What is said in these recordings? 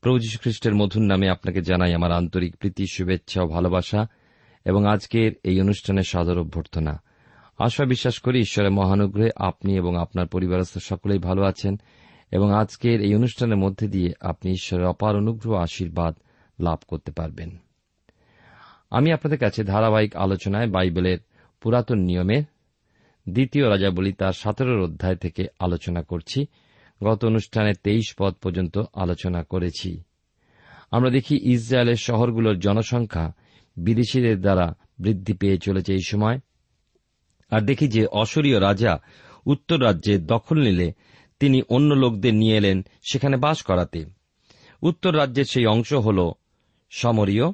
প্রভু খ্রিস্টের মধুর নামে আপনাকে জানাই আমার আন্তরিক প্রীতি, শুভেচ্ছা ও ভালোবাসা এবং আজকের এই অনুষ্ঠানের সাদর অভ্যর্থনা। আশা বিশ্বাস করি ঈশ্বরের মহানুগ্রহে আপনি এবং আপনার পরিবারস্থ সকলেই ভালো আছেন এবং আজকের এই অনুষ্ঠানের মধ্যে দিয়ে আপনি ঈশ্বরের অপার অনুগ্রহ আশীর্বাদ লাভ করতে পারবেন। আমি আপনাদের কাছে ধারাবাহিক আলোচনায় বাইবেলের পুরাতন নিয়মের দ্বিতীয় রাজাবলী তার সতেরোর অধ্যায় থেকে আলোচনা করছি। গত অনুষ্ঠানে তেইশ পদ পর্যন্ত আলোচনা করেছি। আমরা দেখি ইসরায়েলের শহরগুলোর জনসংখ্যা বিদেশিদের দ্বারা বৃদ্ধি পেয়ে চলেছে এই সময়। আর দেখি যে অসরীয় রাজা উত্তর রাজ্যে দখল নিলে তিনি অন্য লোকদের নিয়ে এলেন সেখানে বাস করাতে। উত্তর রাজ্যের সেই অংশ হল সমরীয়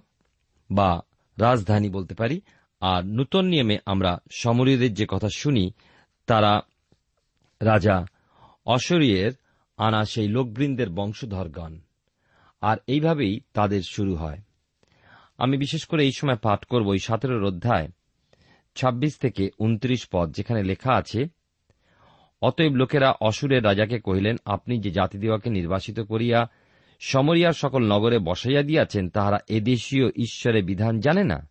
বা রাজধানী বলতে পারি। আর নূতন নিয়মে আমরা সমরীয়দের যে কথা শুনি, তারা রাজা অশরীয়ের আনা সেই লোকবৃন্দের বংশধরগণ। আর এইভাবেই তাদের শুরু হয়। আমি বিশেষ করে এই সময় পাঠ করব এই সতেরোর অধ্যায়, ছাব্বিশ থেকে উনত্রিশ পদ, যেখানে লেখা আছে, অতএব লোকেরা অসুরের রাজাকে কহিলেন, আপনি যে জাতিদিওয়াকে নির্বাসিত করিয়া সমরিয়ার সকল নগরে বসাইয়া দিয়াছেন, তাহারা এদেশীয় ঈশ্বরের বিধান জানে না?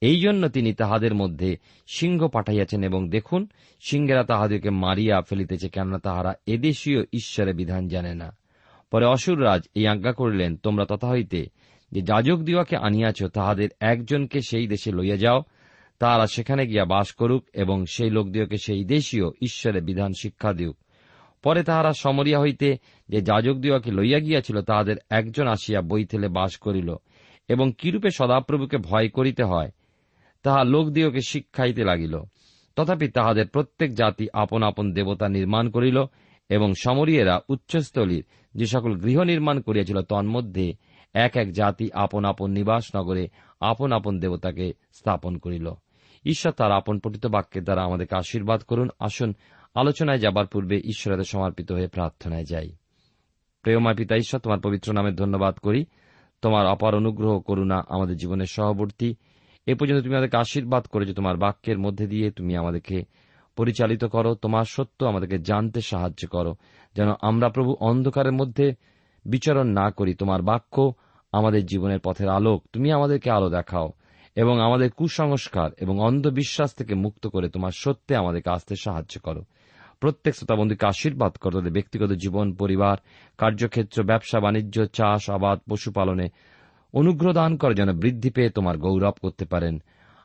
এই জন্য তিনি তাহাদের মধ্যে সিংহ পাঠাইয়াছেন এবং দেখুন, সিংহেরা তাহাদেরকে মারিয়া ফেলিতেছে কেননা তাহারা এদেশীয় ঈশ্বরের বিধান জানে না। পরে অসুররাজ এই আজ্ঞা করিলেন, তোমরা তথা হইতে যে যাজক দিওয়াকে আনিয়াছ, তাহাদের একজনকে সেই দেশে লইয়া যাও। তাহারা সেখানে গিয়া বাস করুক এবং সেই লোকদিওকে সেই দেশীয় ঈশ্বরের বিধান শিক্ষা দিউক। পরে তাহারা সমরিয়া হইতে যে যাজক দিওয়াকে লইয়া গিয়াছিল, তাহাদের একজন আসিয়া বইথেলে বাস করিল এবং কিরূপে সদাপ্রভুকে ভয় করিতে হয় তাহা লোকদিওকে শিক্ষাইতে লাগিল। তথাপি তাহাদের প্রত্যেক জাতি আপন আপন দেবতা নির্মাণ করিল এবং সমরিয়েরা উচ্চস্থলীর যে সকল গৃহ নির্মাণ করিয়াছিল তন্মধ্যে এক এক জাতি আপন আপন নিবাস নগরে আপন আপন দেবতাকে স্থাপন করিল। ঈশ্বর তার আপন পঠিত বাক্যের দ্বারা আমাদেরকে আশীর্বাদ করুন। আসুন, আলোচনায় যাবার পূর্বে ঈশ্বরের সমর্পিত হয়ে প্রার্থনায় যাই। প্রেমময় পিতা, ঈশ্বর তোমার পবিত্র নামে ধন্যবাদ করি। তোমার অপার অনুগ্রহ করুণা আমাদের জীবনের সহবর্তী এ পর্যন্ত তুমি আমাদেরকে আশীর্বাদ করেছ তোমার বাক্যের মধ্যে দিয়ে তুমি আমাদেরকে পরিচালিত করো, তোমার সত্য আমাদেরকে জানতে সাহায্য করো, যেন আমরা প্রভু অন্ধকারের মধ্যে বিচরণ না করি, তোমার বাক্য আমাদের জীবনের পথের আলোক। তুমি আমাদেরকে আলো দেখাও এবং আমাদের কুসংস্কার এবং অন্ধবিশ্বাস থেকে মুক্ত করে তোমার সত্যে আমাদেরকে আসতে সাহায্য করো। প্রত্যেক শ্রোতাবন্ধুকে আশীর্বাদ করো, তাদের ব্যক্তিগত জীবন, পরিবার, কার্যক্ষেত্র, ব্যবসা, বাণিজ্য, চাষ, আবাদ, পশুপালনে অনুগ্রহ দান করে যেন বৃদ্ধি পেয়ে তোমার গৌরব করতে পারেন।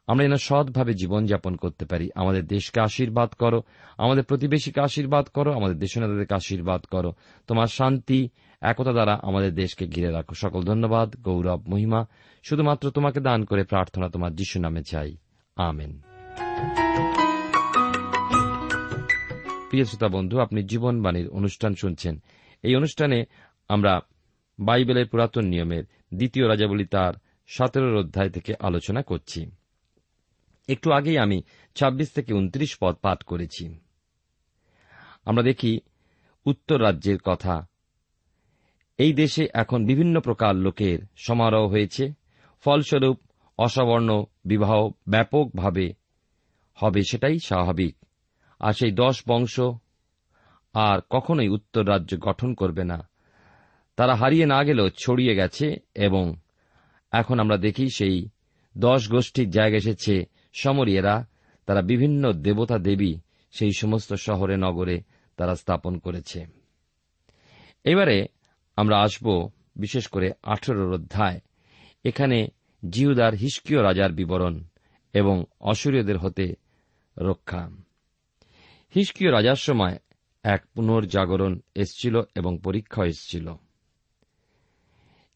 আমরা যেন সৎভাবে জীবনযাপন করতে পারি। আমাদের দেশকে আশীর্বাদ করো, আমাদের প্রতিবেশীকে আশীর্বাদ করো, আমাদের দেশনেতাদেরকে আশীর্বাদ করো। তোমার শান্তি, একতা দ্বারা আমাদের দেশকে ঘিরে রাখো। সকল ধন্যবাদ, গৌরব, মহিমা। শুধুমাত্র তোমাকে দান করে প্রার্থনা তোমার যিশু নামে চাই। আমেন। প্রিয় শ্রোতা বন্ধু, আপনি জীবনবাণীর অনুষ্ঠান শুনছেন। এই অনুষ্ঠানে আমরা বাইবেলের পুরাতন নিয়মের দ্বিতীয় রাজাবলী তার সতেরোর অধ্যায় থেকে আলোচনা করছি। একটু আগেই আমি ২৬ থেকে উনত্রিশ পদ পাঠ করেছি। আমরা দেখি উত্তর রাজ্যের কথা। এই দেশে এখন বিভিন্ন প্রকার লোকের সমারোহ হয়েছে। ফলস্বরূপ অসবর্ণ বিবাহ ব্যাপকভাবে হবে সেটাই স্বাভাবিক। আর সেই দশ বংশ আর কখনোই উত্তর রাজ্য গঠন করবে না। তারা হারিয়ে না গেলেও ছড়িয়ে গেছে এবং এখন আমরা দেখি সেই দশ গোষ্ঠীর জায়গা এসেছে সমরিয়েরা। তারা বিভিন্ন দেবতা দেবী সেই সমস্ত শহরে, নগরে তারা স্থাপন করেছে। এবারে আমরা আসব বিশেষ করে আঠেরোর অধ্যায়। এখানে জিহুদার হিস্কীয় রাজার বিবরণ এবং অসুরীয়দের হতে রক্ষা। হিস্কীয় রাজার সময় এক পুনর্জাগরণ এসছিল এবং পরীক্ষা এসছিল।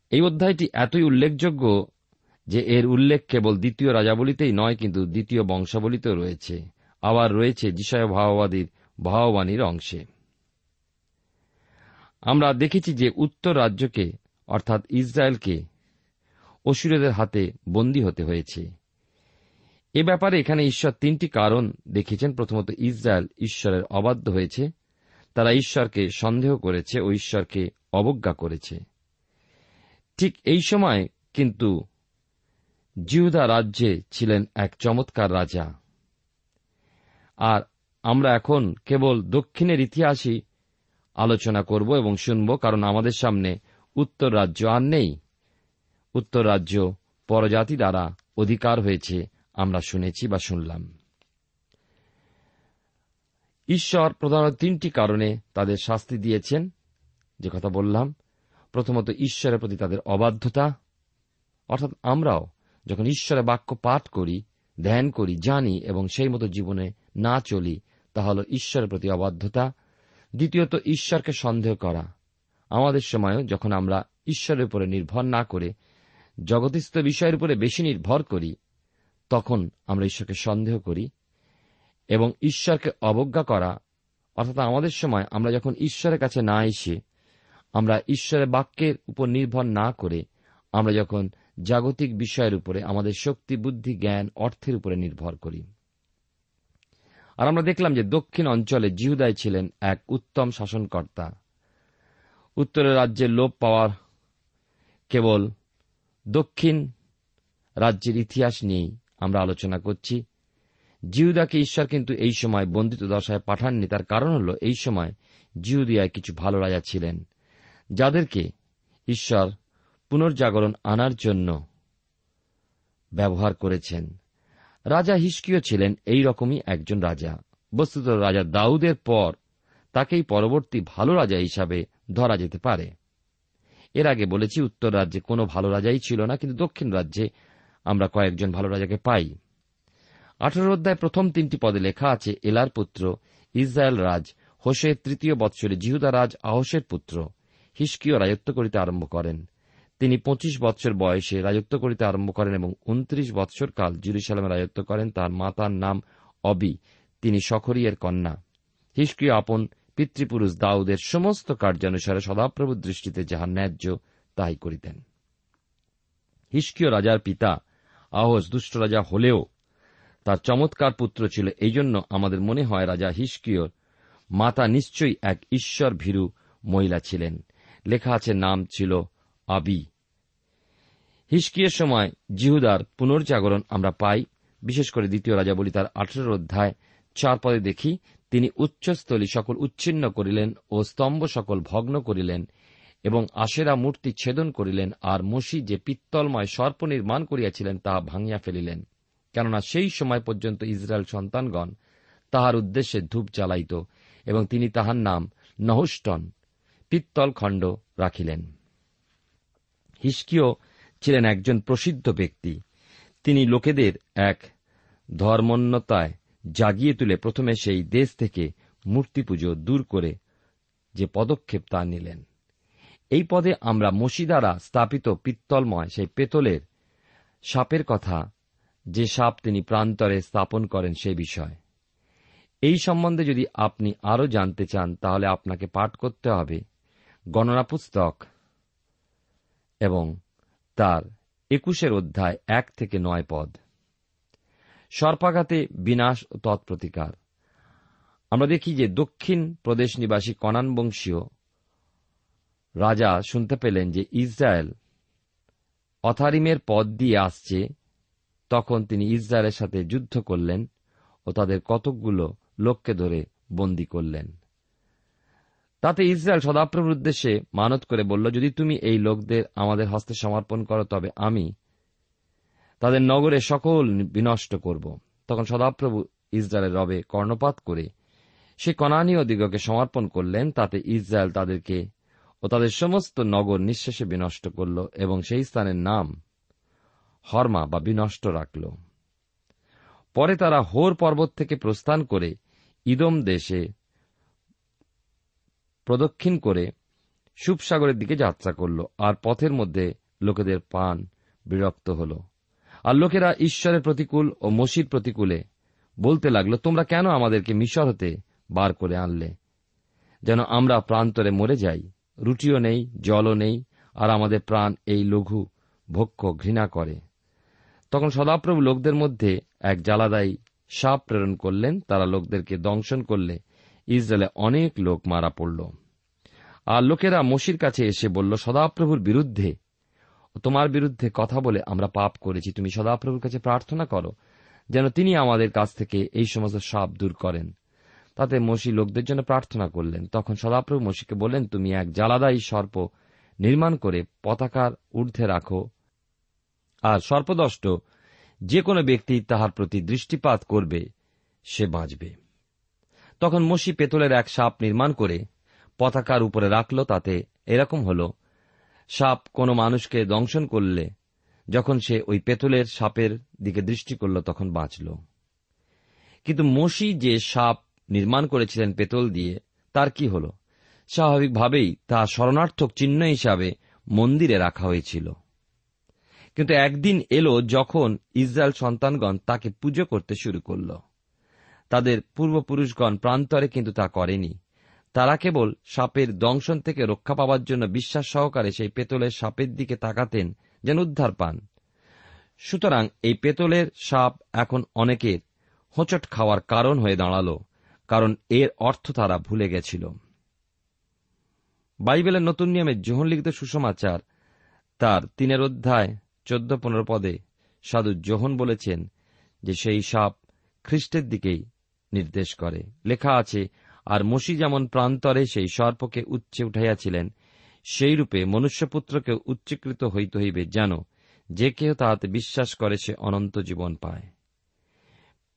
এই অধ্যায়টি এতই উল্লেখযোগ্য যে এর উল্লেখ কেবল দ্বিতীয় রাজাবলিতেই নয়, কিন্তু দ্বিতীয় বংশাবলিতেও রয়েছে। আবার রয়েছে যিশয় ভাওবাদীর ভাওবাণীর অংশে। আমরা দেখেছি যে উত্তর রাজ্যকে, অর্থাৎ ইসরায়েলকে, অসুরদের হাতে বন্দী হতে হয়েছে। এ ব্যাপারে এখানে ঈশ্বর তিনটি কারণ দেখিয়েছেন। প্রথমত, ইসরায়েল ঈশ্বরের অবাধ্য হয়েছে। তারা ঈশ্বরকে সন্দেহ করেছে ও ঈশ্বরকে অবজ্ঞা করেছে। ঠিক এই সময় কিন্তু জিহুদা রাজ্যে ছিলেন এক চমৎকার রাজা। আর আমরা এখন কেবল দক্ষিণের ইতিহাসই আলোচনা করব এবং শুনব, কারণ আমাদের সামনে উত্তর রাজ্য আর নেই। উত্তর রাজ্য পরজাতি দ্বারা অধিকার হয়েছে, আমরা শুনেছি বা শুনলাম। ঈশ্বর প্রধানত তিনটি কারণে তাদের শাস্তি দিয়েছেন, যে কথা বললাম প্রথমত ঈশ্বরের প্রতি তাদের অবাধ্যতা, অর্থাৎ আমরাও যখন ঈশ্বরের বাক্য পাঠ করি, ধ্যান করি, জানি এবং সেই মতো জীবনে না চলি, তা হল ঈশ্বরের প্রতি অবাধ্যতা। দ্বিতীয়ত, ঈশ্বরকে সন্দেহ করা। আমাদের সময়ও যখন আমরা ঈশ্বরের উপরে নির্ভর না করে জগতিস্থ বিষয়ের উপরে বেশি নির্ভর করি, তখন আমরা ঈশ্বরকে সন্দেহ করি এবং ঈশ্বরকে অবজ্ঞা করা। অর্থাৎ আমাদের সময় আমরা যখন ঈশ্বরের কাছে না এসে আমরা ঈশ্বরের বাক্যের উপর নির্ভর না করে, আমরা যখন জাগতিক বিষয়ের উপরে, আমাদের শক্তি, বুদ্ধি, জ্ঞান, অর্থের উপরে নির্ভর করি। আর আমরা দেখলাম যে দক্ষিণ অঞ্চলে জিহুদায় ছিলেন এক উত্তম শাসনকর্তা। উত্তরের রাজ্যের লোপ পাওয়ার কেবল দক্ষিণ রাজ্যের ইতিহাস নিয়েই আমরা আলোচনা করছি। জিহুদাকে ঈশ্বর কিন্তু এই সময় বন্দিত দশায় পাঠাননি, তার কারণ হল এই সময় জিহুদিয়ায় কিছু ভালো রাজা ছিলেন। যাদেরকে ঈশ্বর পুনর্জাগরণ আনার জন্য ব্যবহার করেছেন। রাজা হিস্কিও ছিলেন এই রকমই একজন রাজা। বস্তুত রাজা দাউদের পর তাকেই পরবর্তী ভালো রাজা হিসাবে ধরা যেতে পারে। এর আগে বলেছি, উত্তর রাজ্যে কোনো ভালো রাজাই ছিল না, কিন্তু দক্ষিণ রাজ্যে আমরা কয়েকজন ভালো রাজাকে পাই। আঠারো অধ্যায় প্রথম তিনটি পদে লেখা আছে, এলার পুত্র ইসরায়েল রাজ, হোসের তৃতীয় বৎসরে জিহুদা রাজ, আহসের পুত্র। হিস্কিও রাজত্ব করিতে আরম্ভ করেন। তিনি পঁচিশ বৎসর বয়সে রাজত্ব করিতে আরম্ভ করেন এবং উনত্রিশ বৎসর কাল জুরুসালামে রাজত্ব করেন। তার মাতার নাম অবি। তিনি সখরিয়ের কন্যা। হিস্কিও আপন পিতৃপুরুষ দাউদের সমস্ত কার্যানুসারে সদাপ্রভুর দৃষ্টিতে যাহা ন্যায্য তাই করিতেন। হিস্কিয় রাজার পিতা আহস দুষ্ট রাজা হলেও তার চমৎকার পুত্র ছিল। এই জন্য আমাদের মনে হয় রাজা হিস্কিয়র মাতা নিশ্চয়ই এক ঈশ্বর ভীরু মহিলা ছিলেন। লেখা আছে, নাম ছিল আবি। হিস্কিয়ের সময় জিহুদার পুনর্জাগরণ আমরা পাই। বিশেষ করে দ্বিতীয় রাজা বলি তার আঠেরো অধ্যায়, চার পদে দেখি, তিনি উচ্চস্থলী সকল উচ্ছিন্ন করিলেন ও স্তম্ভ সকল ভগ্ন করিলেন এবং আশেরা মূর্তি ছেদন করিলেন আর মসি যে পিত্তলময় সর্প নির্মাণ করিয়াছিলেন তাহা ভাঙিয়া ফেলিলেন। কেননা সেই সময় পর্যন্ত ইসরায়েল সন্তানগণ তাহার উদ্দেশ্যে ধূপ জ্বালাইত এবং তিনি তাহার নাম নহষ্টন পিত্তল খণ্ড রাখিলেন। হিস্কিও ছিলেন একজন প্রসিদ্ধ ব্যক্তি। তিনি লোকেদের এক ধর্মন্যতায় জাগিয়ে তুলে প্রথমে সেই দেশ থেকে মূর্তি পুজো দূর করে যে পদক্ষেপ তা নিলেন। এই পদে আমরা মসি দ্বারা স্থাপিত পিত্তলময় সেই পেতলের সাপের কথা, যে সাপ তিনি প্রান্তরে স্থাপন করেন সে বিষয়। এই সম্বন্ধে যদি আপনি আরও জানতে চান, তাহলে আপনাকে পাঠ করতে হবে। গণনা পুস্তক এবং তার একুশের অধ্যায় এক থেকে নয় পদ। সর্পাঘাতে বিনাশ ও তৎপ্রতিকার। আমরা দেখি যে দক্ষিণ প্রদেশ নিবাসী কনান বংশীয় রাজা শুনতে পেলেন যে ইসরায়েল অথারিমের পদ দিয়ে আসছে। তখন তিনি ইসরায়েলের সাথে যুদ্ধ করলেন ও তাদের কতকগুলো লোককে ধরে বন্দী করলেন। তাতে ইসরায়েল সদাপ্রভুর উদ্দেশ্যে মানত করে বলল, যদি তুমি এই লোকদের আমাদের হস্তে সমর্পণ করো, তবে আমি তাদের নগরে সকল বিনষ্ট করব। তখন সদাপ্রভু ইসরায়েলের রবে কর্ণপাত করে সে কনানীয় দিগকে সমর্পণ করলেন। তাতে ইসরায়েল তাদেরকে ও তাদের সমস্ত নগর নিঃশেষে বিনষ্ট করল এবং সেই স্থানের নাম হরমা বা বিনষ্ট রাখল। পরে তারা হোর পর্বত থেকে প্রস্থান করে ইদম দেশে প্রদক্ষিণ করে সুপসাগরের দিকে যাত্রা করল, আর পথের মধ্যে লোকেদের পান বিরক্ত হল। আর লোকেরা ঈশ্বরের প্রতিকূল ও মসির প্রতিকূলে বলতে লাগল, তোমরা কেন আমাদেরকে মিশর হতে বার করে আনলে? যেন আমরা প্রান্তরে মরে যাই। রুটিও নেই, জলও নেই, আর আমাদের প্রাণ এই লঘু ভক্ষ ঘৃণা করে। তখন সদাপ্রভু লোকদের মধ্যে এক জ্বালাদায়ী সাপ প্রেরণ করলেন। তারা লোকদেরকে দংশন করলে ইসরায়েলে অনেক লোক মারা পড়ল। আর লোকেরা মসির কাছে এসে বলল, সদাপ্রভুর বিরুদ্ধে, তোমার বিরুদ্ধে কথা বলে আমরা পাপ করেছি, তুমি সদাপ্রভুর কাছে প্রার্থনা করো, যেন তিনি আমাদের কাছ থেকে এই সমস্ত সাপ দূর করেন। তাতে মসি লোকদের জন্য প্রার্থনা করলেন। তখন সদাপ্রভু মসিকে বললেন, তুমি এক জ্বালাদায়ী সর্প নির্মাণ করে পতাকার ঊর্ধ্বে রাখো। আর সর্পদষ্ট যে কোনো ব্যক্তি তাহার প্রতি দৃষ্টিপাত করবে, সে বাঁচবে। তখন মসি পেতলের এক সাপ নির্মাণ করে পতাকার উপরে রাখল, তাতে এরকম হল, সাপ কোনো মানুষকে দংশন করলে, যখন সে ওই পেতলের সাপের দিকে দৃষ্টি করল, তখন বাঁচল। কিন্তু মসি যে সাপ নির্মাণ করেছিলেন পেতল দিয়ে, তার কি হল? স্বাভাবিকভাবেই তা শরণার্থক চিহ্ন হিসাবে মন্দিরে রাখা হয়েছিল। কিন্তু একদিন এলো যখন ইসরায়েল সন্তানগণ তাকে পুজো করতে শুরু করল। তাদের পূর্বপুরুষগণ প্রান্তরে কিন্তু তা করেনি। তারা কেবল সাপের দংশন থেকে রক্ষা পাওয়ার জন্য বিশ্বাস সহকারে সেই পেতলের সাপের দিকে তাকাতেন যেন উদ্ধার পান। সুতরাং এই পেতলের সাপ এখন অনেকের হোঁচট খাওয়ার কারণ হয়ে দাঁড়াল, কারণ এর অর্থ তারা ভুলে গেছিল। বাইবেলের নতুন নিয়মে লিখিত সুসমাচার তার তিনের অধ্যায় চোদ্দ পনেরো পদে সাধু জোহন বলেছেন যে সেই সাপ খ্রিস্টের দিকেই নির্দেশ করে। লেখা আছে, আর মসি যেমন প্রান্তরে সেই সর্পকে উচ্চে উঠাইয়াছিলেন সেই রূপে মনুষ্যপুত্রকে উচ্চীকৃত হইতে হইবে, যেন যে কেউ তাহাতে বিশ্বাস করে সে অনন্ত জীবন পায়।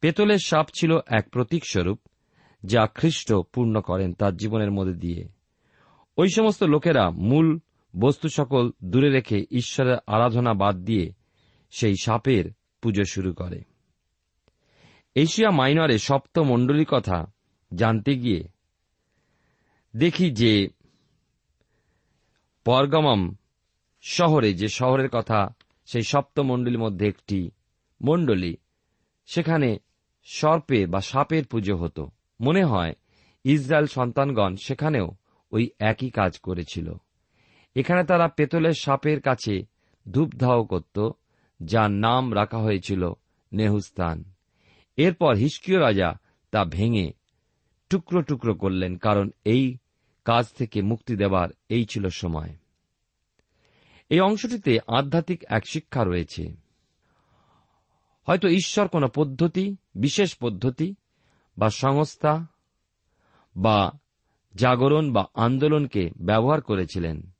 পেতলের সাপ ছিল এক প্রতীক স্বরূপ যা খ্রিস্ট পূর্ণ করেন তার জীবনের মধ্যে দিয়ে। ওই সমস্ত লোকেরা মূল বস্তু সকল দূরে রেখে ঈশ্বরের আরাধনা বাদ দিয়ে সেই সাপের পুজো শুরু করে। এশিয়া মাইনরে সপ্ত মণ্ডলীর কথা জানতে গিয়ে দেখি যে পরগমম শহরে যে শহরের কথা, সেই সপ্তমণ্ডলীর মধ্যে একটি মণ্ডলী, সেখানে সর্পে বা সাপের পুজো হতো। মনে হয় ইসরায়েল সন্তানগণ সেখানেও ওই একই কাজ করেছিল। এখানে তারা পেতলের সাপের কাছে ধূপধাও করত, যার নাম রাখা হয়েছিল নেহুস্তান এরপর হিস্কীয় রাজা তা ভেঙে টুকরো টুকরো করলেন, কারণ এই কাজ থেকে মুক্তি দেবার এই ছিল সময়। এই অংশটিতে আধ্যাত্মিক এক শিক্ষা রয়েছে। হয়তো ঈশ্বর কোন পদ্ধতি, বিশেষ পদ্ধতি, বা সংস্থা, বা জাগরণ বা আন্দোলনকে ব্যবহার করেছিলেন,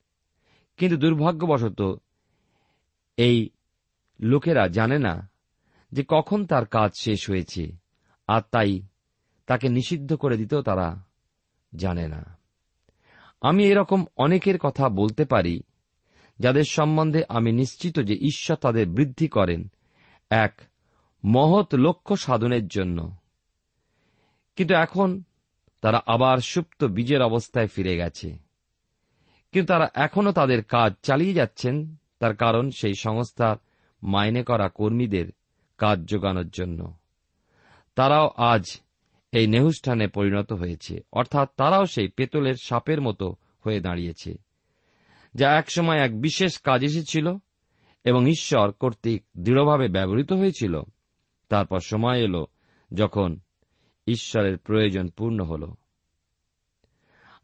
কিন্তু দুর্ভাগ্যবশত এই লোকেরা জানে না যে কখন তার কাজ শেষ হয়েছে, আর তাই তাকে নিষিদ্ধ করে দিতেও তারা জানে না। আমি এরকম অনেকের কথা বলতে পারি, যাদের সম্বন্ধে আমি নিশ্চিত যে ঈশ্বর তাদের বৃদ্ধি করেন এক মহৎ লক্ষ্য সাধনের জন্য। কিন্তু এখন তারা আবার সুপ্ত বীজের অবস্থায় ফিরে গেছে। কিন্তু তারা এখনও তাদের কাজ চালিয়ে যাচ্ছেন, তার কারণ সেই সংস্থার মাইনে করা কর্মীদের কাজ যোগানোর জন্য। তারাও আজ এই নেহুষ্ঠানে পরিণত হয়েছে। অর্থাৎ তারাও সেই পেতলের সাপের মতো হয়ে দাঁড়িয়েছে, যা একসময় এক বিশেষ কাজ এসেছিল এবং ঈশ্বর কর্তৃক দৃঢ়ভাবে ব্যবহৃত হয়েছিল। তারপর সময় এল যখন ঈশ্বরের প্রয়োজন পূর্ণ হল।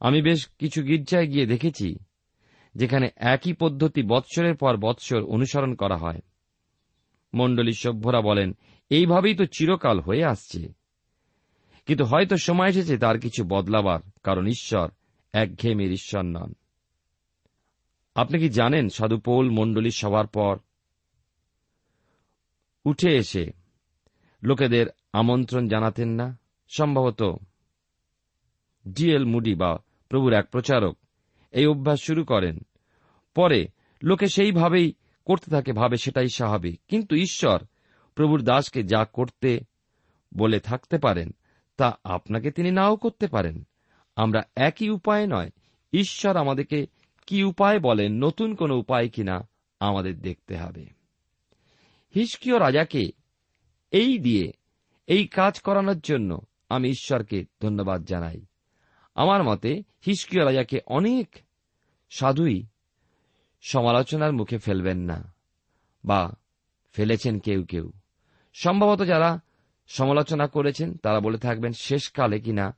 আমি বেশ কিছু গির্জায় গিয়ে দেখেছি, যেখানে একই পদ্ধতি বৎসরের পর বৎসর অনুসরণ করা হয়। মণ্ডলী সভ্যরা বলেন, এইভাবেই তো চিরকাল হয়ে আসছে। কিন্তু হয়তো সময় এসেছে তার কিছু বদলাবার, কারণ ঈশ্বর একঘেয়েমির ঈশ্বর নন। আপনি কি জানেন সাধু পৌল মণ্ডলী সবার পর উঠে এসে লোকেদের আমন্ত্রণ জানাতেন না? সম্ভবত ডিএল মুডি বা প্রভুর এক প্রচারক এই অভ্যাস শুরু করেন। পরে লোকে সেইভাবেই করতে থাকে, ভাবে সেটাই স্বাভাবিক। কিন্তু ঈশ্বর প্রভুর দাসকে যা করতে বলে থাকতে পারেন, তা আপনাকে তিনি নাও করতে পারেন। আমরা একই উপায় নয়। ঈশ্বর আমাদেরকে কি উপায় বলেন, নতুন কোন উপায় কিনা আমাদের দেখতে হবে। হিসকিয় রাজাকে এই দিয়ে, এই কাজ করানোর জন্য আমি ঈশ্বরকে ধন্যবাদ জানাই। আমার মতে হিসকিয় রাজাকে অনেক সাধুই সমালোচনার মুখে ফেলবেন না বা ফেলেছেন কেউ কেউ। সম্ভবত যারা সমালোচনা করেছেন, তারা বলে থাকবেন শেষকালে কিনা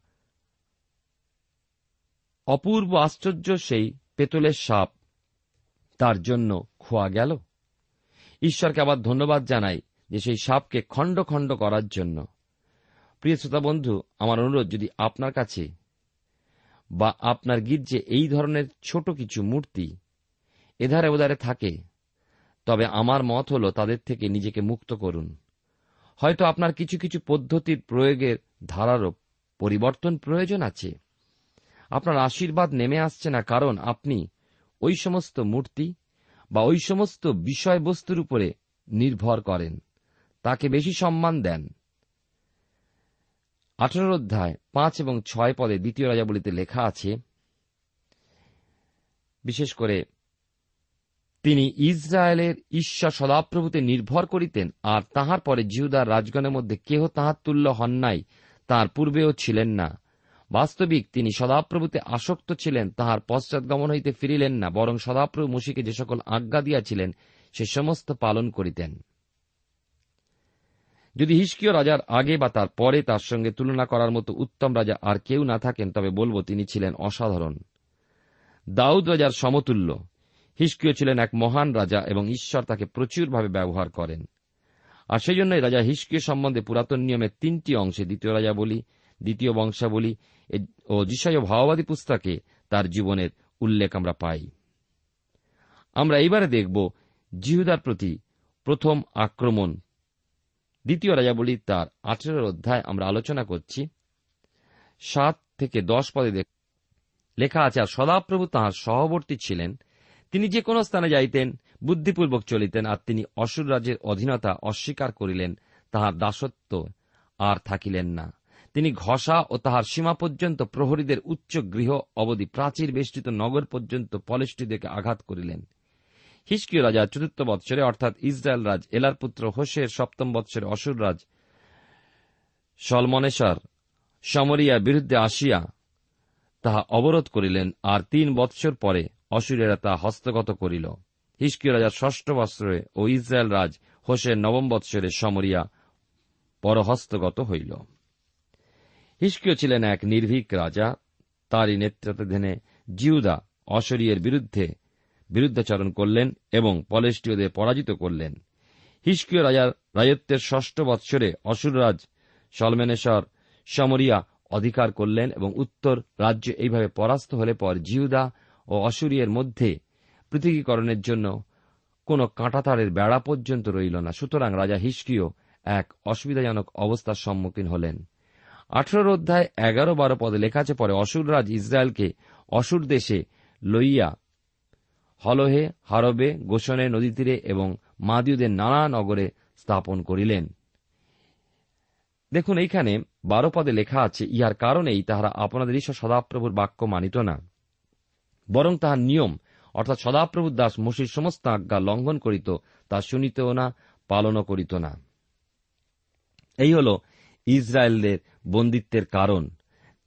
অপূর্ব আশ্চর্য সেই পেতলের সাপ তার জন্য খোয়া গেল। ঈশ্বরকে আবার ধন্যবাদ জানাই যে সেই সাপকে খণ্ড খণ্ড করার জন্য। প্রিয় শ্রোতা বন্ধু, আমার অনুরোধ, যদি আপনার কাছে বা আপনার গির্জে এই ধরনের ছোট কিছু মূর্তি এধারে ওধারে থাকে। তবে আমার মত হল, তাদের থেকে নিজেকে মুক্ত করুন। হয়তো আপনার কিছু কিছু পদ্ধতির প্রয়োগের ধারারও পরিবর্তন প্রয়োজন আছে। আপনার আশীর্বাদ নেমে আসছে না কারণ আপনি ওই সমস্ত মূর্তি বা ওই সমস্ত বিষয়বস্তুর উপরে নির্ভর করেন। তাকে বেশি সম্মান দেন। আঠারো অধ্যায় পাঁচ এবং ছয় পদে দ্বিতীয় রাজাবলিতে লেখা আছে, বিশেষ করে তিনি ইসরায়েলের ঈশ্বর সদাপ্রভুতে নির্ভর করিতেন, আর তাহার পরে জিহুদার রাজগণের মধ্যে কেহ তাহার তুল্য হন নাই তাঁর পূর্বেও ছিলেন না। বাস্তবিক তিনি সদাপ্রভুতে আসক্ত ছিলেন, তাহার পশ্চাৎগমন হইতে ফিরিলেন না, বরং সদাপ্রভু মুশিকে যে সকল আজ্ঞা দিয়াছিলেন, সে সমস্ত পালন করিতেন। যদি হিসকিয় রাজার আগে বা তার পরে তার সঙ্গে তুলনা করার মতো উত্তম রাজা আর কেউ না থাকেন, তবে বলব তিনি ছিলেন অসাধারণ। দাউদ রাজার সমতুল্য। হিসকিয় ছিলেন এক মহান রাজা এবং ঈশ্বর তাকে প্রচুরভাবে ব্যবহার করেন। আর সেই জন্যই রাজা হিসকিয় সম্বন্ধে পুরাতন নিয়মের তিনটি অংশে, দ্বিতীয় রাজা বলি দ্বিতীয় বংশাবলী ও যিশায় ভাওবাদী পুস্তকে তার জীবনের উল্লেখ আমরা পাই। আমরা এইবারে দেখব জিহুদার প্রতি প্রথম আক্রমণ। দ্বিতীয় রাজাবলী তার আঠেরো অধ্যায় আমরা আলোচনা করছি। সাত থেকে দশ পদে লেখা আছে, আর সদাপ্রভু তাহার সহবর্তী ছিলেন তিনি যে কোনো স্থানে যাইতেন, বুদ্ধিপূর্বক চলিতেন, আর তিনি অসুর রাজ্যের অধীনতা অস্বীকার করিলেন, তাহার দাসত্ব আর থাকিলেন না। তিনি ঘষা ও তাহার সীমা পর্যন্ত প্রহরীদের উচ্চ গৃহ অবধি প্রাচীর বেষ্টিত নগর পর্যন্ত পলেষ্টিদেরকে আঘাত করিলেন। হিসকিয় রাজা চতুর্থ বৎসরে, অর্থাৎ ইসরায়েল রাজ এলার পুত্র হোসের সপ্তম বৎসরে অসুর রাজ সলমনেশ্বর সমরিয়ার বিরুদ্ধে আসিয়া তাহা অবরোধ করিলেন, আর তিন বৎসর পরে অসুরেরা তা হস্তগত করিল। হিসকিয় রাজার ষষ্ঠ বৎসরে ও ইসরায়েল রাজ হোসেন নবম বৎসরে সমরিয়া পরহস্তগত হইল। হিসকিয় ছিলেন এক নির্ভীক রাজা। তারই নেতৃত্বাধীনে জিউদা অশরীয়ের বিরুদ্ধে বিরুদ্ধাচরণ করলেন এবং পলেষ্টীয়দের পরাজিত করলেন। হিসকিয় রাজার রাজত্বের ষষ্ঠ বৎসরে অসুররাজ সলমেনেশ্বর সমরিয়া অধিকার করলেন এবং উত্তর রাজ্য এইভাবে পরাস্ত হলে পর জিহুদা ও অসুরিয়ের মধ্যে পৃথকীকরণের জন্য কোন কাঁটাতারের বেড়া পর্যন্ত রইল না। সুতরাং রাজা হিসকিও এক অসুবিধাজনক অবস্থার সম্মুখীন হলেন। আঠেরোর অধ্যায় এগারো বারো পদে লেখা আছে, পরে অসুররাজ ইসরায়েলকে অসুর দেশে লইয়া হলহে, হারবে, গোসনে, নদী তীরে এবং মাদিউদের নানা নগরে স্থাপন করিলেন। দেখুন, এইখানে বারো পদে লেখা আছে, ইহার কারণেই তাহারা আপনাদের ঈশ্বর সদাপ্রভুর বাক্য মানিত না। বরং তাহার নিয়ম, অর্থাৎ সদাপ্রভুর দাস মসির সমস্ত আজ্ঞা লঙ্ঘন করিত, তা শুনিতেও না, পালনও করিত না। এই হল ইসরায়েলদের বন্দিত্বের কারণ।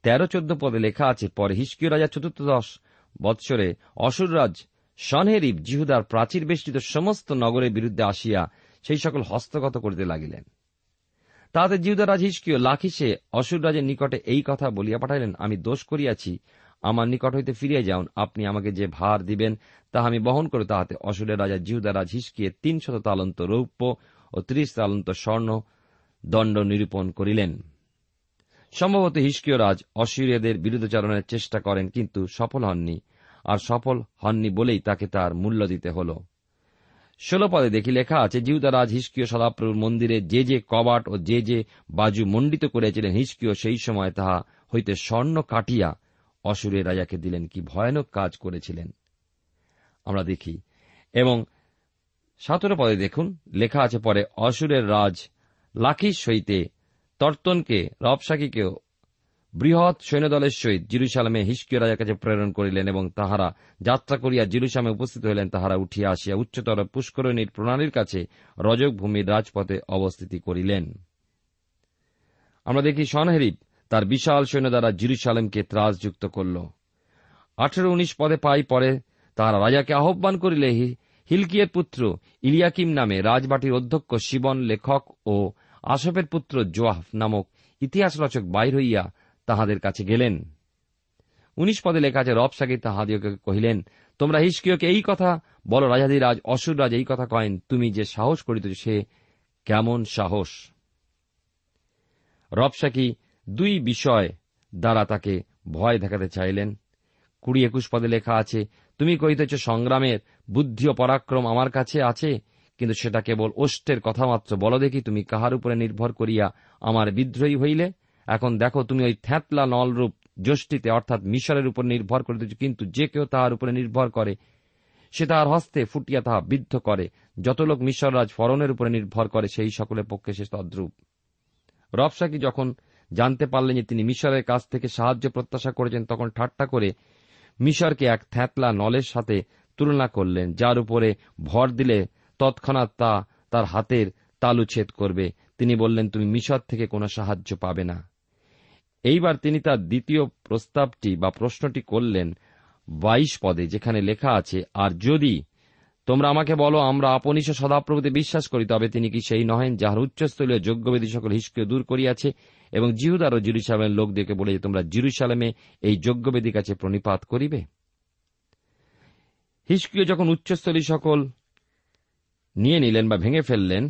তেরো চোদ্দ পদে লেখা আছে, পরে হিসকিয় রাজা চতুর্থদশ বৎসরে অসুররাজ সনহেরিব জিহুদার প্রাচীর বেষ্টিত সমস্ত নগরের বিরুদ্ধে আসিয়া সেই সকল হস্তগত করিতে লাগিলেন। তাহাতে জিহুদারাজ হিসকিও লাখিসে অসুর রাজের নিকটে এই কথা বলিয়া পাঠাইলেন, আমি দোষ করিয়াছি আমার নিকট হইতে ফিরিয়ে যাউন। আপনি আমাকে যে ভার দিবেন, তাহা আমি বহন করে, তাহাতে অসুরের রাজা জিহুদারাজ হিসকিয়ে তিন শত তালন্ত রৌপ্য ও ত্রিশ তালন্ত স্বর্ণ দণ্ড নিরূপণ করিলেন। সম্ভবত হিসকিয় রাজ অসুরিয়াদের বিরুদ্ধাচরণের চেষ্টা করেন, কিন্তু সফল হননি, আর সফল হননি বলেই তাকে তার মূল্য দিতে হল। ষোল পদে দেখি লেখা আছে জিহুদারাজ হিসকিয় সদাপ্রভুর মন্দিরে যে যে কবাট ও যে যে বাজু মণ্ডিত করেছিলেন হিসকিয়, সেই সময় তাহা হইতে স্বর্ণ কাটিয়া অসুরের রাজাকে দিলেন, কি ভয়ানক কাজ করেছিলেন। আমরা দেখি, এবং সতেরো পদে দেখুন, লেখা আছে পরে, অসুরের রাজ লাখির সইতে তর্তনকে রবসাকিকেও বৃহৎ সৈন্যদলের সহিত জিরুসালামে হিস্কীয় রাজার কাছে প্রেরণ করিলেন এবং তাহারা যাত্রা করিয়া জিরুসালামে উপস্থিত হইলেন, তাহারা উঠিয়া আসিয়া উচ্চতর পুষ্করণীর প্রণালীর কাছে রজকভূমির রাজপথে অবস্থিতি করিলেন। আমরা দেখি সনহেরিব তার বিশাল সৈন্য দ্বারা জিরুসালেমকে ত্রাসযুক্ত করল। আঠেরো উনিশ পদে পাই পরে তাহারা রাজাকে আহ্বান করিলে হিলকিয়ের পুত্র ইলিয়াকিম নামে রাজবাটির অধ্যক্ষ শিবন লেখক ও আসফের পুত্র জোয়াফ নামক ইতিহাস রচক বাইর হইয়া তাহাদের কাছে গেলেন। উনিশ পদে লেখা আছে রবসাগী তাহাদিওকে কহিলেন, তোমরা হিস্কিয়কে এই কথা বলো, রাজাধিরাজ অসুর রাজ এই কথা কয়েন, তুমি যে সাহস করিতেছ সে কেমন সাহস? রবসাকি দুই বিষয় দ্বারা তাকে ভয় দেখাতে চাইলেন। কুড়ি একুশ পদে লেখা আছে, তুমি কহিতেছ, সংগ্রামের বুদ্ধি ও পরাক্রম আমার কাছে আছে, কিন্তু সেটা কেবল ওষ্টের কথামাত্র বল দেখি, তুমি কাহার উপরে নির্ভর করিয়া আমার বিদ্রোহী হইলে? এখন দেখো, তুমি ওই থ্যাতলা নলরূপ যষ্টিতে, অর্থাৎ মিশরের উপর নির্ভর করিতেছ, কিন্তু যে কেউ তাহার উপরে নির্ভর করে। সে তাহার হস্তে ফুটিয়া তাহা বিদ্ধ করে। যত লোক মিশররাজ ফরনের উপরে নির্ভর করে, সেই সকলের পক্ষে সে তদ্রূপ। রবসাকি যখন জানতে পারলেন যে তিনি মিশরের কাছ থেকে সাহায্য প্রত্যাশা করেছেন, তখন ঠাট্টা করে মিশরকে এক থ্যাতলা নলের সাথে তুলনা করলেন, যার উপরে ভর দিলে তৎক্ষণাৎ তা তার হাতের তালু ছেদ করবে। তিনি বললেন, তুমি মিশর থেকে কোনো সাহায্য পাবে না। এইবার তিনি তার দ্বিতীয় প্রস্তাবটি বা প্রশ্নটি করলেন বাইশ পদে, যেখানে লেখা আছে, আর যদি তোমরা আমাকে বলো, আমরা আপনিশ সদাপ্রভুতে বিশ্বাস করি, তবে তিনি কি সেই নহেন যাহার উচ্চস্থলীয় যোগ্যবেদী সকল হিসকে দূর করিয়াছে এবং জিহুদার ও জিরুসালামের লোকদেরকে বলে যে, তোমরা জিরুসালামে এই যোগ্যবেদীর কাছে প্রণিপাত করিবে? হিসকিয় যখন উচ্চস্থলী সকল নিয়ে নিলেন বা ভেঙে ফেললেন,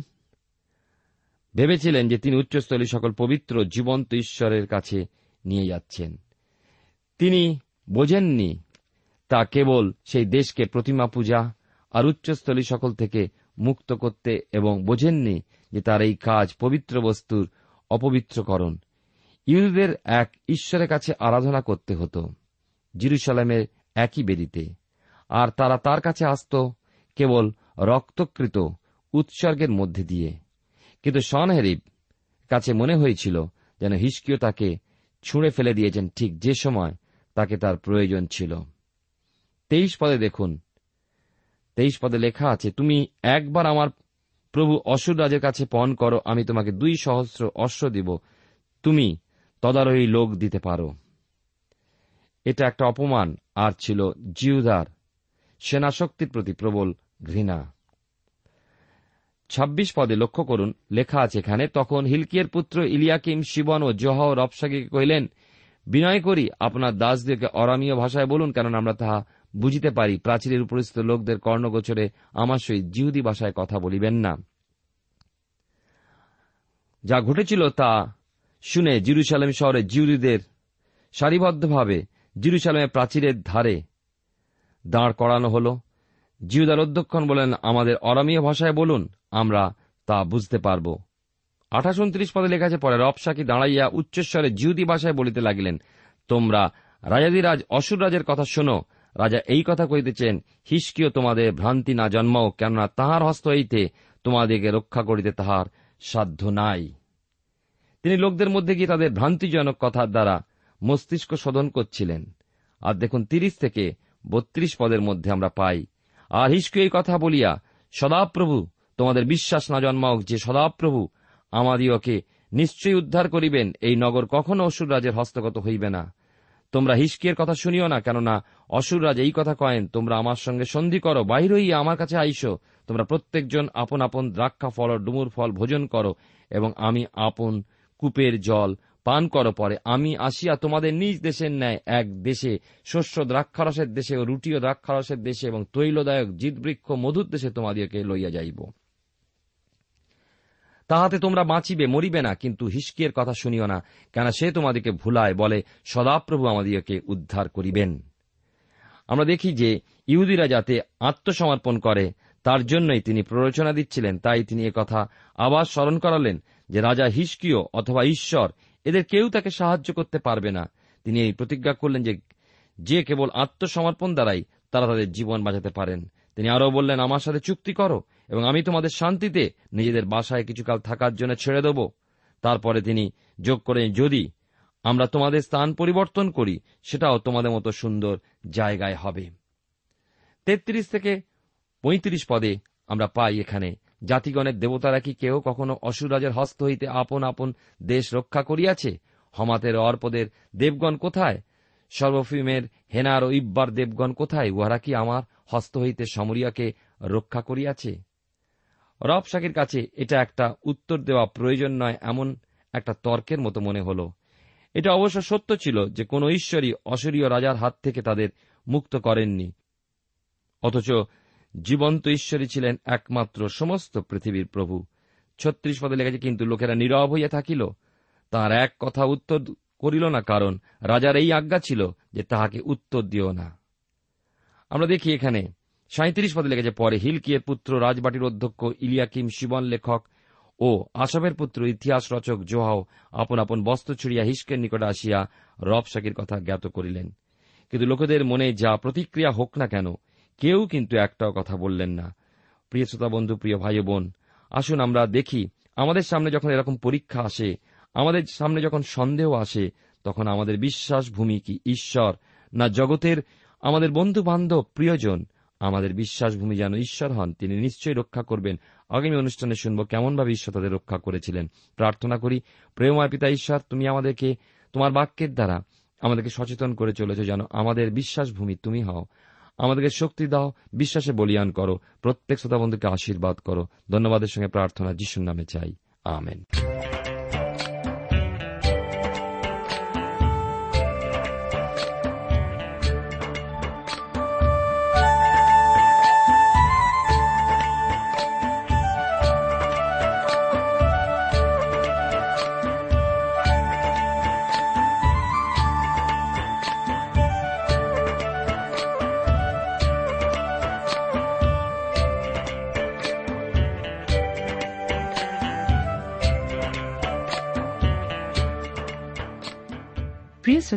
ভেবেছিলেন যে তিনি উচ্চস্থলী সকল পবিত্র, জীবন্ত ঈশ্বরের কাছে নিয়ে যাচ্ছেন। তিনি বোঝেননি, তা কেবল সেই দেশকে প্রতিমা পূজা আর উচ্চস্থলী সকল থেকে মুক্ত করতে এবং বোঝেননি যে তার এই কাজ পবিত্র বস্তুর অপবিত্রকরণ। ইহুদের এক ঈশ্বরের কাছে আরাধনা করতে হতো, জিরুসালামের একই বেদিতে। আর তারা তার কাছে আসত কেবল রক্তকৃত উৎসর্গের মধ্যে দিয়ে। কিন্তু সনহেরিব কাছে মনে হয়েছিল যেন হিসকিও তাকে ছুঁড়ে ফেলে দিয়েছেন ঠিক যে সময় তাকে তার প্রয়োজন ছিল। তেইশ পদে দেখুন তেইশ পদে লেখা আছে, তুমি একবার আমার প্রভু অসুর রাজের কাছে পণ করো, আমি তোমাকে দুই সহস্র অশ্ব দিব। তুমি তদারহী লোক দিতে পারো। এটা একটা অপমান, আর ছিল জিউদার সেনাশক্তির প্রতি প্রবল ঘৃণা। ছাব্বিশ পদে লক্ষ্য করুন, লেখা আছে এখানে, তখন হিলকিয়ের পুত্র ইলিয়াকিম, শিবন ও জহ রবসাগীকে কহিলেন, বিনয় করি, আপনার দাসদেরকে অরামীয় ভাষায় বলুন, কেননা আমরা তাহা বুঝিতে পারি, প্রাচীরের উপরিস্থিত লোকদের কর্ণগোচরে আমার সহিত জিহুদি ভাষায় কথা বলিবেন না। যা ঘটেছিল তা শুনে জিরুসালেম শহরে জিউরিদের সারিবদ্ধভাবে জিরুসালেমের প্রাচীরের ধারে দাঁড় করানো হল। জিউদার অধ্যক্ষণ বলেন, আমাদের অরামীয় ভাষায় বলুন, আমরা তা বুঝতে পারব। আঠাশ উনত্রিশ পদে লেখা আছে, পরে রবসাকি দাঁড়াইয়া উচ্চস্বরে জিউদি ভাষায় বলিতে লাগিলেন, তোমরা রাজাদিরাজ অসুর রাজের কথা শোনো রাজা এই কথা কইতেছেন হিসকিও তোমাদের ভ্রান্তি না জন্মাও, কেননা তাহার হস্ত হইতে তোমাদেরকে রক্ষা করিতে তাহার সাধ্য নাই। তিনি লোকদের মধ্যে গিয়ে তাদের ভ্রান্তিজনক কথার দ্বারা মস্তিষ্ক শোধন করছিলেন। আর দেখুন, তিরিশ থেকে বত্রিশ পদের মধ্যে আমরা পাই। আর হিসকু এই কথা বলিয়া, সদাপ্রভু, তোমাদের বিশ্বাস না জন্মাওক যে সদাপ্রভু আমাদিওকে নিশ্চয়ই উদ্ধার করিবেন, এই নগর কখনো অসুর রাজের হস্তগত হইবে না। তোমরা হিসকিয়ের কথা শুনিও না, কেননা অসুররাজ এই কথা কয়েন, তোমরা আমার সঙ্গে সন্ধি করো বাহির হইয়া আমার কাছে আইসো। তোমরা প্রত্যেকজন আপন আপন দ্রাক্ষা ফল ডুমুর ফল ভোজন করো, এবং আমি আপন কূপের জল পান করো পরে। আমি আসিয়া তোমাদের নিজ দেশের ন্যায় এক দেশে, শস্য দ্রাক্ষারসের দেশে ও রুটি ও দ্রাক্ষারসের দেশে এবং তৈলদায়ক জিতবৃক্ষ মধুর দেশে তোমাদিওকে লইয়া যাইব। তাহাতে তোমরা বাঁচিবে, মরিবে না, কিন্তু হিসকিয়ের কথা শুনিও না কেন সে তোমাদেরকে ভুলায় বলে, সদাপ্রভু আমাদিওকে উদ্ধার করিবেন। আমরা দেখি যে, ইহুদিরা যাতে আত্মসমর্পণ করে, তার জন্যই তিনি প্ররোচনা দিচ্ছিলেন, তাই তিনি কথা আবার স্মরণ করালেন যে রাজা হিসকিও অথবা ঈশ্বর এদের কেউ তাকে সাহায্য করতে পারবে না। তিনি এই প্রতিজ্ঞা করলেন যে যে কেবল আত্মসমর্পণ দ্বারাই তারা তাদের জীবন বাঁচাতে পারেন। তিনি আরও বললেন, আমার সাথে চুক্তি করো এবং আমি তোমাদের শান্তিতে নিজেদের বাসায় কিছুকাল থাকার জন্য ছেড়ে দেব। তারপরে তিনি যোগ করেন যদি আমরা তোমাদের স্থান পরিবর্তন করি, সেটাও তোমাদের মতো সুন্দর জায়গায় হবে। তেত্রিশ থেকে পঁয়ত্রিশ পদে আমরা পাই এখানে, জাতিগণের দেবতারা কি কেউ কখনো অসুরাজের হস্ত হইতে আপন আপন দেশ রক্ষা করিয়াছে? হমাতের অর্পদের দেবগণ কোথায়? সর্বফিমের হেনার ও ইব্বার দেবগণ কোথায়? উহারা কি আমার হস্ত হইতে সমরিয়াকে রক্ষা করিয়াছে? রবশাকের কাছে এটা একটা উত্তর দেওয়া প্রয়োজন নয়, এমন একটা তর্কের মতো মনে হল। এটা অবশ্য সত্য ছিল যে কোন ঈশ্বরই অসুরীয় রাজার হাত থেকে তাদের মুক্ত করেননি। অথচ জীবন্ত ঈশ্বরই ছিলেন একমাত্র সমস্ত পৃথিবীর প্রভু। ছত্রিশ পদে লেগেছে কিন্তু লোকেরা নীরব হইয়া থাকিল। তার এক কথা উত্তর করিল না, কারণ রাজার এই আজ্ঞা ছিল যে তাহাকে উত্তর দিও না। আমরা দেখি এখানে সাঁত্রিশ পদে লেগেছে পরে হিলকিয়ের পুত্র রাজবাটির অধ্যক্ষ ইলিয়াকিম শিবন লেখক ও আসামের পুত্র ইতিহাস রচক জোহাও আপন আপন বস্ত্র ছুড়িয়া হিসকের নিকটে আসিয়া রবসাকির কথা জ্ঞাত করিলেন। কিন্তু লোকেদের মনে যা প্রতিক্রিয়া হোক না কেন, কেউ কিন্তু একটাও কথা বললেন না। প্রিয় শ্রোতা বন্ধু, প্রিয় ভাই বোন, আসুন আমরা দেখি, আমাদের সামনে যখন এরকম পরীক্ষা আসে, আমাদের সামনে যখন সন্দেহ আসে, তখন আমাদের বিশ্বাস ভূমি কি ঈশ্বর না জগতের আমাদের বন্ধু বান্ধব প্রিয়জন? আমাদের বিশ্বাসভূমি যেন ঈশ্বর হন, তিনি নিশ্চয়ই রক্ষা করবেন। আগামী অনুষ্ঠানে শুনব কেমনভাবে ঈশ্বর তাদের রক্ষা করেছিলেন। প্রার্থনা করি, প্রেমময় পিতা ঈশ্বর, তুমি আমাদেরকে, তোমার বাক্যের দ্বারা আমাদেরকে সচেতন করে চলেছ যেন আমাদের বিশ্বাসভূমি তুমি হও। আমাদেরকে শক্তি দাও, বিশ্বাসে বলিয়ান করো, প্রত্যেক শ্রোতা বন্ধুকে আশীর্বাদ করো। ধন্যবাদের সঙ্গে প্রার্থনা, যিশুর নামে চাই। Amen.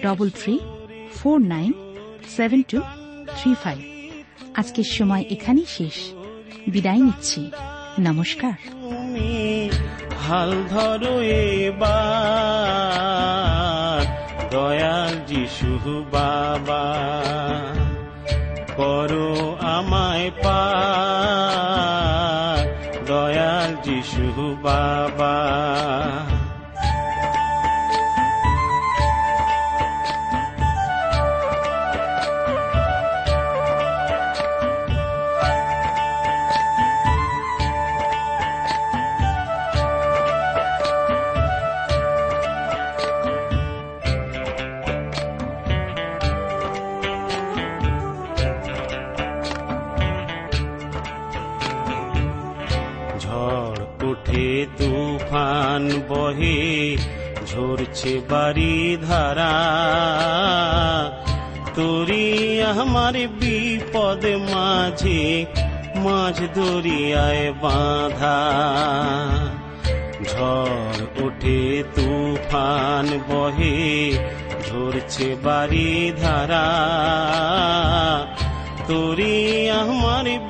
double three four nine seven two three five আজকের সময় এখানেই শেষ। বিদায় নিচ্ছি। নমস্কার। হাল ধরো এবার, দয়াল যিশু বাবা। করো আমায় পা দয়াল যিশু বাবা। বাড়ি ধারা। তোরি আমার বিপদ মাঝে, মাঝ দরিয়ায় বাঁধা। ঝড় ওঠে, তুফান বহে, ঝরছে বাড়ি ধারা। তোরি আমার